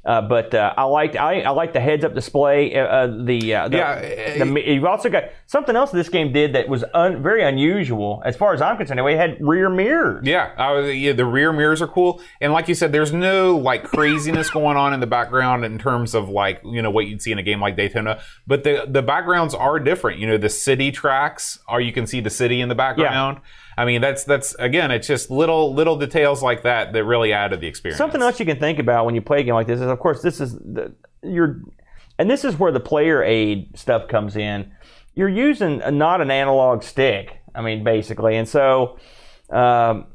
Uh, but uh, I liked I, I like the heads up display. Uh, uh, the, uh, the, Yeah, the- you've also got something else this game did that was un, very unusual as far as I'm concerned. It had rear mirrors. Yeah, was, yeah, the rear mirrors are cool, and like you said, there's no like craziness going on in the background in terms of like you know what you'd see in a game like Daytona. But the the backgrounds are different. You know, the city tracks, are you can see the city in the background. I mean, that's that's again, it's just little little details like that that really add to the experience. Something else you can think about when you play a game like this is, of course, this is the you're, and this is where the player aid stuff comes in. You're using a, not an analog stick. I mean, basically, and so. Um,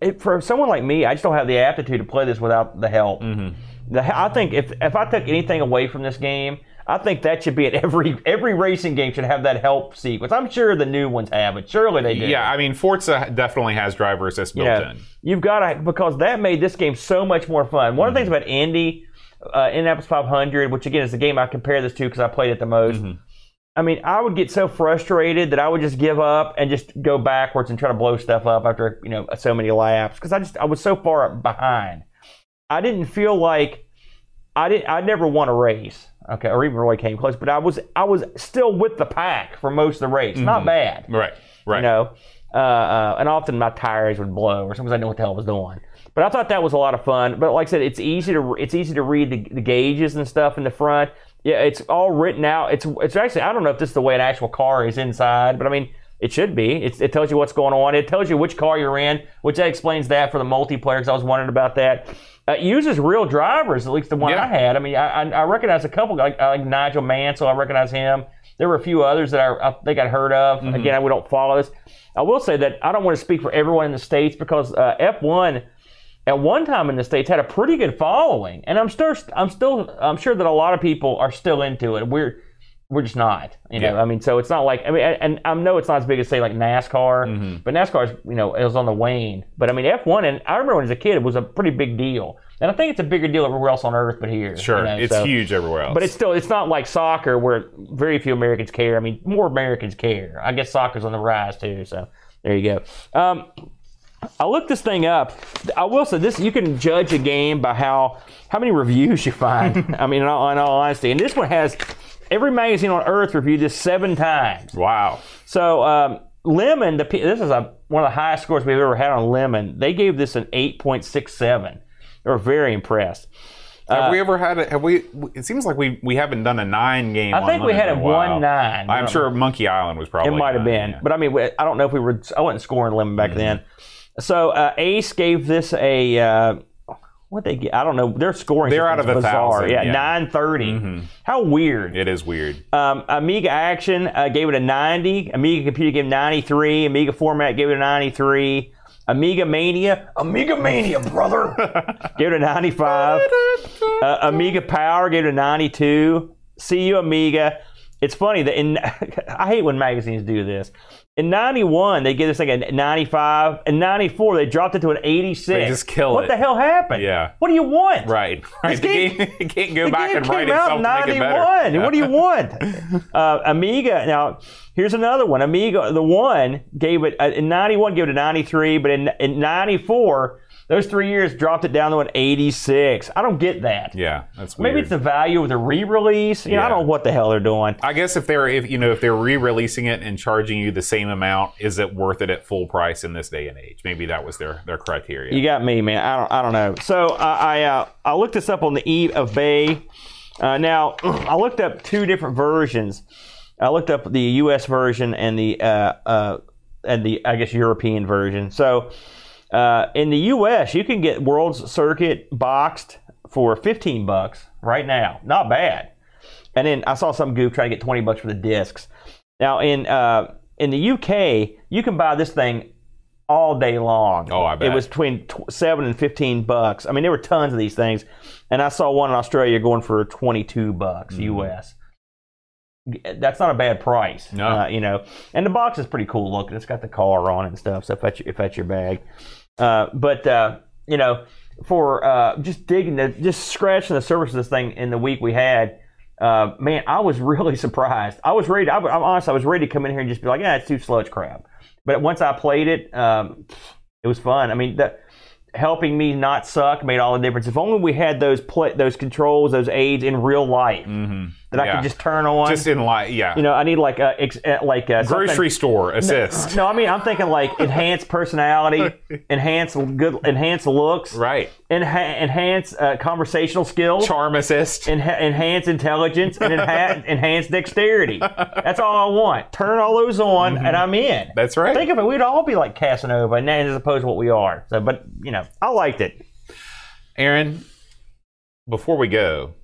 it, for someone like me, I just don't have the aptitude to play this without the help. The, I think if if I took anything away from this game, I think that should be at every every racing game should have that help sequence. I'm sure the new ones have it. Surely they do. Yeah, I mean, Forza definitely has driver assist built Yeah. in. You've got to because that made this game so much more fun. One of the things Mm-hmm. about Indy, uh, Indianapolis 500, which again is the game I compare this to because I played it the most. Mm-hmm. I mean, I would get so frustrated that I would just give up and just go backwards and try to blow stuff up after you know so many laps because I just I was so far behind. I didn't feel like I didn't. I never won a race. Okay, or even really came close, but I was I was still with the pack for most of the race. Not bad Right, right. you know. Uh, uh, and often my tires would blow, or sometimes I didn't know what the hell I was doing. But I thought that was a lot of fun. But like I said, it's easy to it's easy to read the, the gauges and stuff in the front. Yeah, it's all written out. It's it's actually I don't know if this is the way an actual car is inside, but I mean it should be. It's, it tells you what's going on. It tells you which car you're in, which that explains that for the multiplayer. Because I was wondering about that. Uh, uses real drivers, at least the one Yeah. I had. I mean, I, I, I recognize a couple like, like Nigel Mansell. I recognize him. There were a few others that I, I think I'd heard of. Again, we don't follow this. I will say that I don't want to speak for everyone in the states because uh, F1 at one time in the states had a pretty good following, and I'm still, I'm still, I'm sure that a lot of people are still into it. We're, we're just not, you know. Yeah. I mean, so it's not like I mean, and I know it's not as big as say like NASCAR, Mm-hmm. but NASCAR's, you know, it was on the wane. But I mean, F1, and I remember when I was a kid, it was a pretty big deal, and I think it's a bigger deal everywhere else on Earth, but here, Sure, you know, it's so- huge everywhere else. but it's still it's not like soccer where very few Americans care. I mean, more Americans care. I guess soccer's on the rise too. So there you go. Um, I looked this thing up. I will say this: you can judge a game by how how many reviews you find. I mean, in all, in all honesty, and this one has every magazine on earth reviewed this seven times. wow. So um, Lemon, the, this is a, one of the highest scores we've ever had on Lemon. They gave this an eight point six seven. They were very impressed. Have we ever had it? Have we? It seems like we we haven't done a nine game. I think we had a one nine. I'm sure Monkey Island was probably. It might have been, yeah. but I mean, I don't know if we were. I wasn't scoring lemon back then. So uh, Ace gave this a uh, what they get. I don't know. Their scoring. They're out of a bizarre. thousand, Yeah, yeah. Mm-hmm. How weird. it is weird. Um, Amiga Action uh, gave it a 90. Amiga Computer gave it 93. Amiga Format gave it a 93. Amiga Mania, Amiga Mania, brother, gave it a 95. Uh, Amiga Power gave it a 92. CU Amiga. It's funny that in I hate when magazines do this. In 91, they give this thing a 95. In 94, they dropped it to an 86. They just kill what it. the hell happened? Yeah. What do you want? Right, right. The game- game, can't go back game and write itself in to make it 91. better. What do you want? uh, Amiga. Now, here's another one. Amiga, the one gave it uh, in 91, gave it a 93, but in, in 94, those three years dropped it down to an 86. I don't get that. Yeah, that's weird. Maybe it's the value of the re-release. You know, I don't know what the hell they're doing. I guess if they're if you know if they're re-releasing it and charging you the same amount, is it worth it at full price in this day and age? Maybe that was their their criteria. You got me, man. I don't, I don't know. So uh, I, uh, I looked this up on the eve of Bay. Uh, now I looked up two different versions. I looked up the U.S. version and the uh, uh, and the I guess European version. So uh, in the U.S., you can get World's Circuit boxed for 15 bucks right now. Not bad. And then I saw some goof trying to get 20 bucks for the discs. Now in uh, in the UK, you can buy this thing all day long. Oh, I bet. It was between tw- seven and 15 bucks. I mean, there were tons of these things, and I saw one in Australia going for 22 bucks Mm-hmm. US. That's not a bad price. No. Uh, you know, and the box is pretty cool looking. It's got the car on it and stuff. So if that's your, if that's your bag, uh, but uh, you know, for uh, just digging, the, just scratching the surface of this thing in the week we had, uh, man, I was really surprised. I was ready. I, I'm honest. I was ready to come in here and just be like, yeah, it's too. It's crap. But once I played it, um, it was fun. I mean, the, helping me not suck made all the difference. If only we had those those controls, those aids in real life that I Yeah. could just turn on. Just in like yeah, you know, I need like a ex, uh, like a grocery store assist. No, I mean I'm thinking like enhanced personality, enhance good, enhance looks, Right, enha- enhanced uh, conversational skills, charm assist. enha- enhanced intelligence, and enha- enhanced dexterity. That's all I want. Turn all those on, and I'm in. Mm-hmm. That's right. Think of it. We'd all be like Casanova, and as opposed to what we are. So, but you know, I liked it. Aaron, before we go,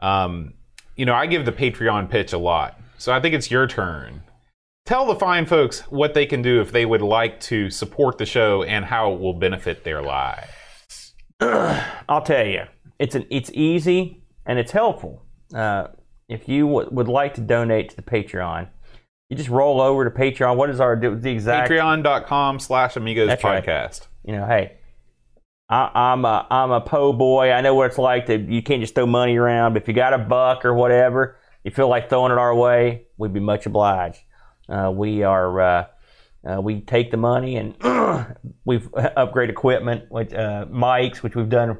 um, you know, I give the Patreon pitch a lot. So I think it's your turn. Tell the fine folks what they can do if they would like to support the show and how it will benefit their lives. I'll tell you, it's an it's easy and it's helpful. Uh, if you w- would like to donate to the Patreon, you just roll over to Patreon. What is our the exact? Patreon.com slash Amigos That's right. Podcast. You know, hey, I, I'm a I'm a po boy. I know what it's like to you can't just throw money around. But if you got a buck or whatever, you feel like throwing it our way, we'd be much obliged. Uh, we are. Uh, uh, we take the money and we've upgrade equipment, which uh, mics, which we've done.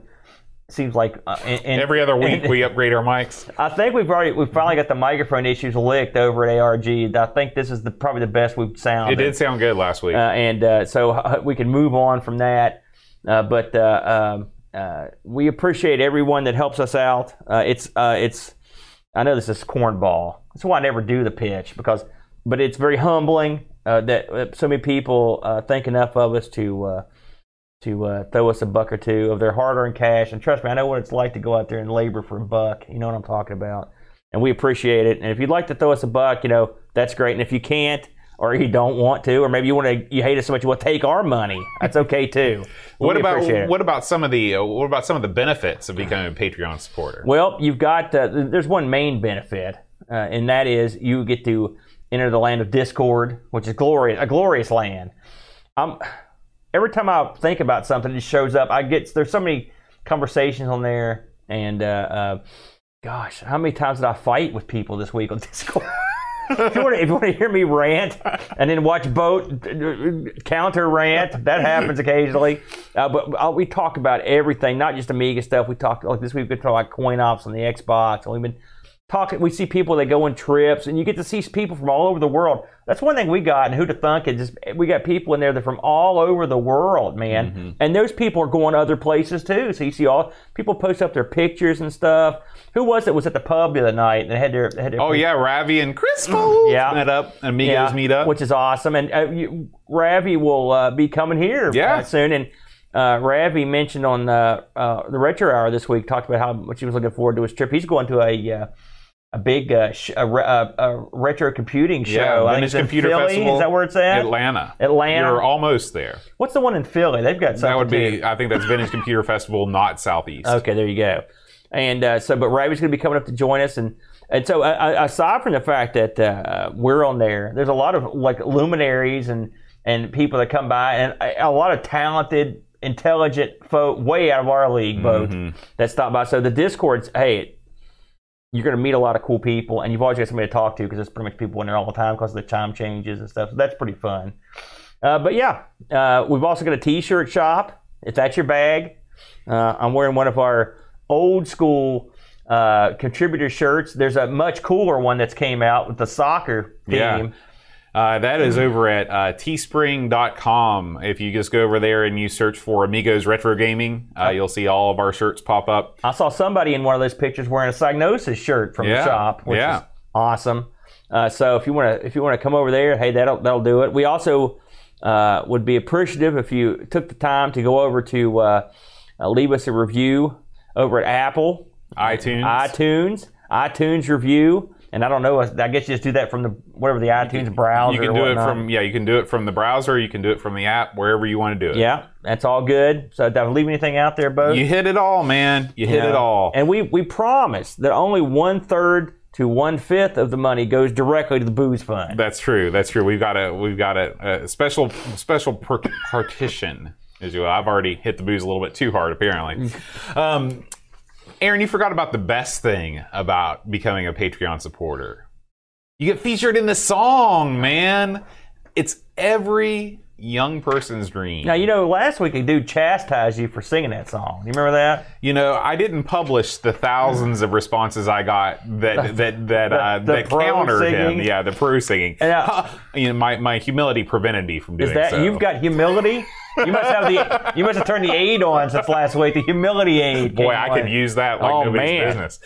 Seems like uh, and, and- Every other week we upgrade our mics. I think we've already we've finally got the microphone issues licked over at ARG. I think this is the probably the best we've sounded. It did sound good last week. uh, and uh, so we can move on from that. Uh, but uh, um, uh, we appreciate everyone that helps us out. It's it's I know this is cornball. That's why I never do the pitch because, but it's very humbling that so many people think enough of us to. To uh, throw us a buck or two of their hard-earned cash, and trust me, I know what it's like to go out there and labor for a buck. You know what I'm talking about, and we appreciate it. And if you'd like to throw us a buck, you know that's great. And if you can't, or you don't want to, or maybe you want to, you hate us so much you want to take our money. That's okay too. what about what about some of the uh, what about some of the benefits of becoming a Patreon supporter? Well, you've got uh, there's one main benefit, uh, and that is you get to enter the land of Discord, which is glorious, a glorious land. Um, every time I think about something, it shows up. I get there's so many conversations on there, and uh, uh, gosh, how many times did I fight with people this week on Discord? If, you want to, if you want to hear me rant and then watch boat counter rant, that happens occasionally. Uh, but uh, we talk about everything, not just Amiga stuff. We talk like this week. we've talk about coin ops on the Xbox, and we've been talking. We see people that go on trips, and you get to see people from all over the world. That's one thing we got, and who to thunk is just we got people in there that are from all over the world, man. And those people are going to other places too. So you see all people post up their pictures and stuff. Who was it? Was at the pub the other night and had their had their Oh yeah, Ravi and Chris Foles Yeah. met up. Amigos meet up. which is awesome. And uh, you, Ravi will uh, be coming here Yeah. uh, soon. And uh, Ravi mentioned on uh, the Retro Hour this week, talked about how much he was looking forward to his trip. He's going to a uh, a big uh, sh- a, re- a, a retro computing show. yeah, I think Vintage it's Computer Philly. Festival. Is that where it's at? Atlanta. Atlanta. You're almost there. What's the one in Philly? They've got something. That would be. too. I think that's Vintage Computer Festival, not Southeast. Okay, there you go. And uh, so, but Ravi's going to be coming up to join us, and and so uh, aside from the fact that uh, we're on there, there's a lot of like luminaries and and people that come by, and a, a lot of talented, intelligent folk way out of our league both that stop by. So the Discord's hey. You're going to meet a lot of cool people, and you've always got somebody to talk to because there's pretty much people in there all the time because of the time changes and stuff. So that's pretty fun. Uh, but yeah, uh, we've also got a T-shirt shop. If that's your bag, uh, I'm wearing one of our old school uh, contributor shirts. There's a much cooler one that's came out with the soccer theme. Yeah. Uh, that is over at uh, teespring.com. If you just go over there and you search for Amigos Retro Gaming, uh, you'll see all of our shirts pop up. I saw somebody in one of those pictures wearing a Psygnosis shirt from Yeah, the shop, which yeah. is awesome. Uh, so if you want to if you want to come over there, hey, that'll that'll do it. We also uh, would be appreciative if you took the time to go over to uh, uh, leave us a review over at Apple, iTunes. iTunes, iTunes review. And I don't know. I guess you just do that from the whatever the iTunes browser. you can or do it from yeah, you can do it from the browser, you can do it from the app, wherever you want to do it. Yeah, that's all good. So did I leave anything out there, Bo? You hit it all, man. You hit Yeah. it all. And we we promise that only one third to one fifth of the money goes directly to the booze fund. That's true. That's true. We've got a we've got a, a special special per- partition. As you, I've already hit the booze a little bit too hard, apparently. Um, Aaron, you forgot about the best thing about becoming a Patreon supporter. You get featured in the song, man. It's every young person's dream. Now you know last week a dude chastised you for singing that song. You remember that? You know, I didn't publish the thousands of responses I got that that that uh, the that pro countered singing? him. Yeah, the pro singing. And, uh, you know, my, my humility prevented me from doing Is that so. you've got humility? You must have the you must have turned the aid on since last week. The humility aid. Boy, I on. could use that like Oh, nobody's man. business.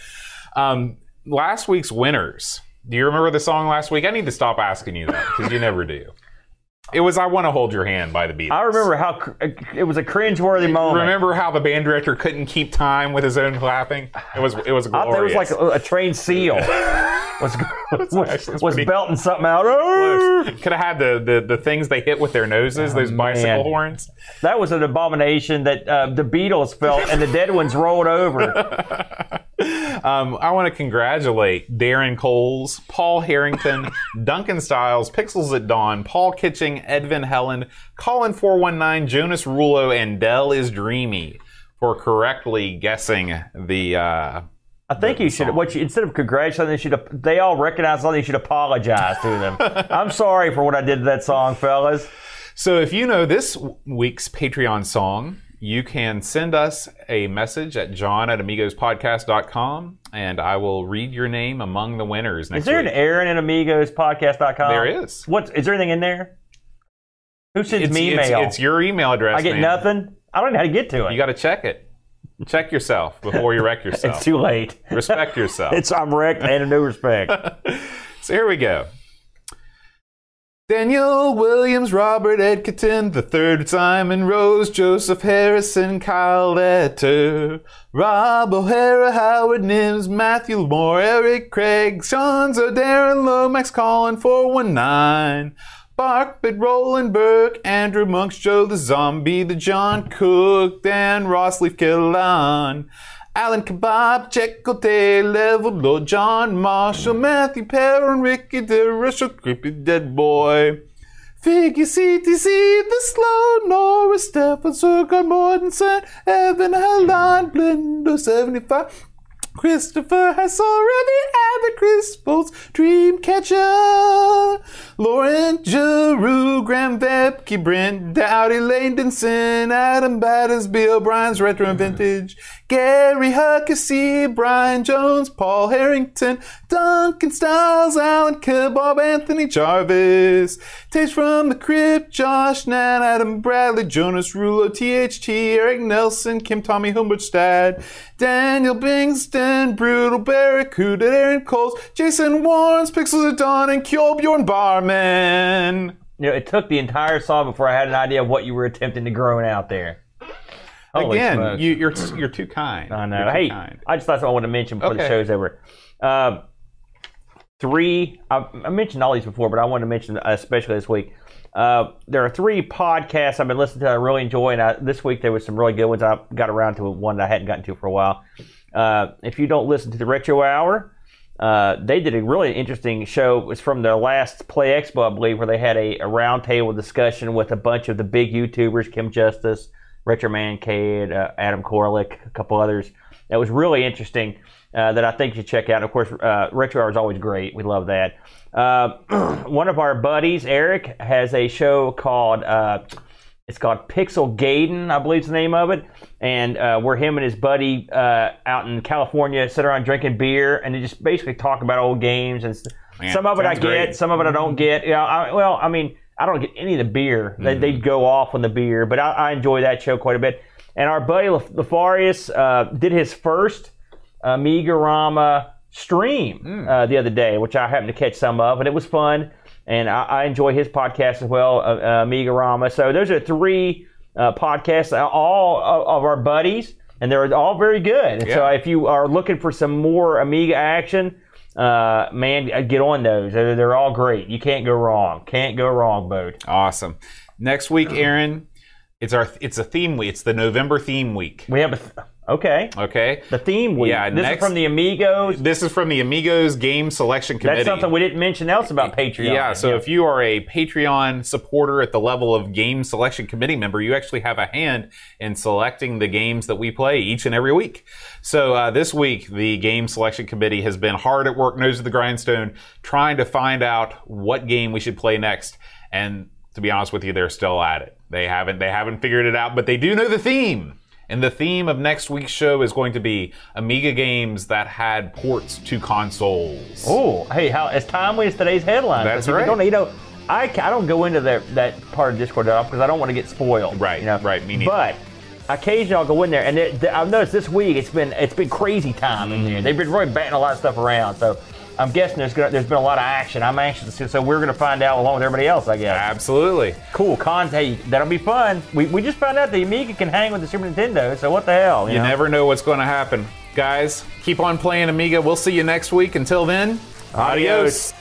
Um, last week's winners. Do you remember the song last week? I need to stop asking you that because you never do. It was "I Want to Hold Your Hand" by the Beatles. I remember how cr- it was a cringeworthy moment. Remember how the band director couldn't keep time with his own clapping? It was it was I thought glorious. it was like a, a trained seal. was was, actually- was pretty belting something out. Could have had the, the the things they hit with their noses, those bicycle Oh, man. horns. That was an abomination that uh, the Beatles felt, and the dead ones rolled over. Um, I want to congratulate Darren Coles, Paul Harrington, Duncan Stiles, Pixels at Dawn, Paul Kitching, Edvin Helland, Colin419, Jonas Rulo, and Dell is Dreamy for correctly guessing the. Uh, I think you should. What you, instead of congratulating, they should. They all recognize something. You should apologize to them. I'm sorry for what I did to that song, fellas. so if you know this week's Patreon song, you can send us a message at john at amigospodcast.com and I will read your name among the winners next Is there week. an Aaron at AmigosPodcast.com? There is. What is there anything in there? Who sends it's, me it's, email? it's your email address. I get man. nothing. I don't know how to get to it. You got to check it. Check yourself before you wreck yourself. it's too late. Respect yourself. It's I'm wrecked and in no respect. so here we go. Daniel Williams, Robert Edgerton, the third Simon Rose, Joseph Harrison, Kyle Letter, Rob O'Hara, Howard Nims, Matthew Moore, Eric Craig, Seanzo, Darren Lomax, Colin 419, Barkbit, Roland Burke, Andrew Monks, Joe the Zombie, the John Cook, Dan Rossleaf, Killan, Alan Kebab, Checote, Level Lord John Marshall, Matthew Perrin, Ricky DeRussell, Creepy Dead Boy. Figgy CTC, The Slow, Nora, Stefan, Sorgon, Mortensen, Evan, Helan, Blindo, 75, Christopher Hassel, Ravi, Abbott, Chris Bolts, Dreamcatcher, Lauren Giroux, Graham Vepke, Brent Dowdy, Lane Denson, Adam Batters, Bill O'Brien's Retro and Vintage, Gary Huckasey, Brian Jones, Paul Harrington, Duncan Styles, Alan Kebab, Anthony Jarvis, Taste from the Crypt, Josh Nan, Adam Bradley, Jonas Rulo, THT, Eric Nelson, Kim Tommy Humbertstad, Daniel Bingston, Brutal Barracuda, Aaron Coles, Jason Warrens, Pixels of Dawn, and Kjolbjorn Barman. You know, it took the entire song before I had an idea of what you were attempting to groan out there. Holy Again, smokes. you, you're you're too kind. I know. Hey, kind. I just thought I wanted to mention before the Okay. show's over. Um, three. I, I mentioned all these before, but I wanted to mention uh, especially this week. Uh, there are three podcasts I've been listening to. I really enjoy, and I, this week there was some really good ones. I got around to one that I hadn't gotten to for a while. Uh, if you don't listen to the Retro Hour, uh, they did a really interesting show. It was from their last Play Expo, I believe, where they had a, a roundtable discussion with a bunch of the big YouTubers, Kim Justice, Retro Man Cave, uh, Adam Koralik, a couple others. That was really interesting. Uh, that I think you should check out. And of course, uh, Retro Hour is always great. We love that. Uh, one of our buddies, Eric, has a show called uh, it's called Pixel Gaiden, I believe is the name of it. And uh, where him and his buddy uh, out in California sit around drinking beer and they just basically talk about old games and Man, some of it I get, great. some of it I don't get. Yeah, I, well, I mean, I don't get any of the beer. They, they go off on the beer, but I, I enjoy that show quite a bit. And our buddy Lef- Lefarius uh, did his first Amiga Stream uh, the other day, which I happened to catch some of, and it was fun. And I, I enjoy his podcast as well, uh, uh, Amiga Rama. So those are three uh, podcasts, uh, all of, of our buddies, and they're all very good. And So if you are looking for some more Amiga action, uh, man, uh, get on those. They're, they're all great. You can't go wrong. Can't go wrong, Bode. Awesome. Next week, Aaron, it's our it's a theme week. It's the November theme week. We have a th- okay. Okay. The theme week. Yeah, this next- is from the Amigos. This is from the Amigos Game Selection Committee. That's something we didn't mention else about Patreon. Yeah, so if you are a Patreon supporter at the level of game selection committee member, you actually have a hand in selecting the games that we play each and every week. So uh, this week, the game selection committee has been hard at work, nose to the grindstone, trying to find out what game we should play next. And to be honest with you, they're still at it. They haven't they haven't figured it out, but they do know the theme. And the theme of next week's show is going to be Amiga games that had ports to consoles. Oh, hey, how as timely as today's headline. That's right. You, don't, you know, I, I don't go into that that part of Discord at all because I don't want to get spoiled. Right, You know? right, me neither. But occasionally I'll go in there, and it, I've noticed this week it's been it's been crazy time in Mm-hmm. there. They've been really batting a lot of stuff around. So I'm guessing there's gonna, there's been a lot of action. I'm anxious to see. So we're gonna find out along with everybody else. I guess. Absolutely. Cool. Con, hey, that'll be fun. We, we just found out the Amiga can hang with the Super Nintendo. So what the hell? You, You know? never know what's going to happen. Guys, keep on playing Amiga. We'll see you next week. Until then, adios.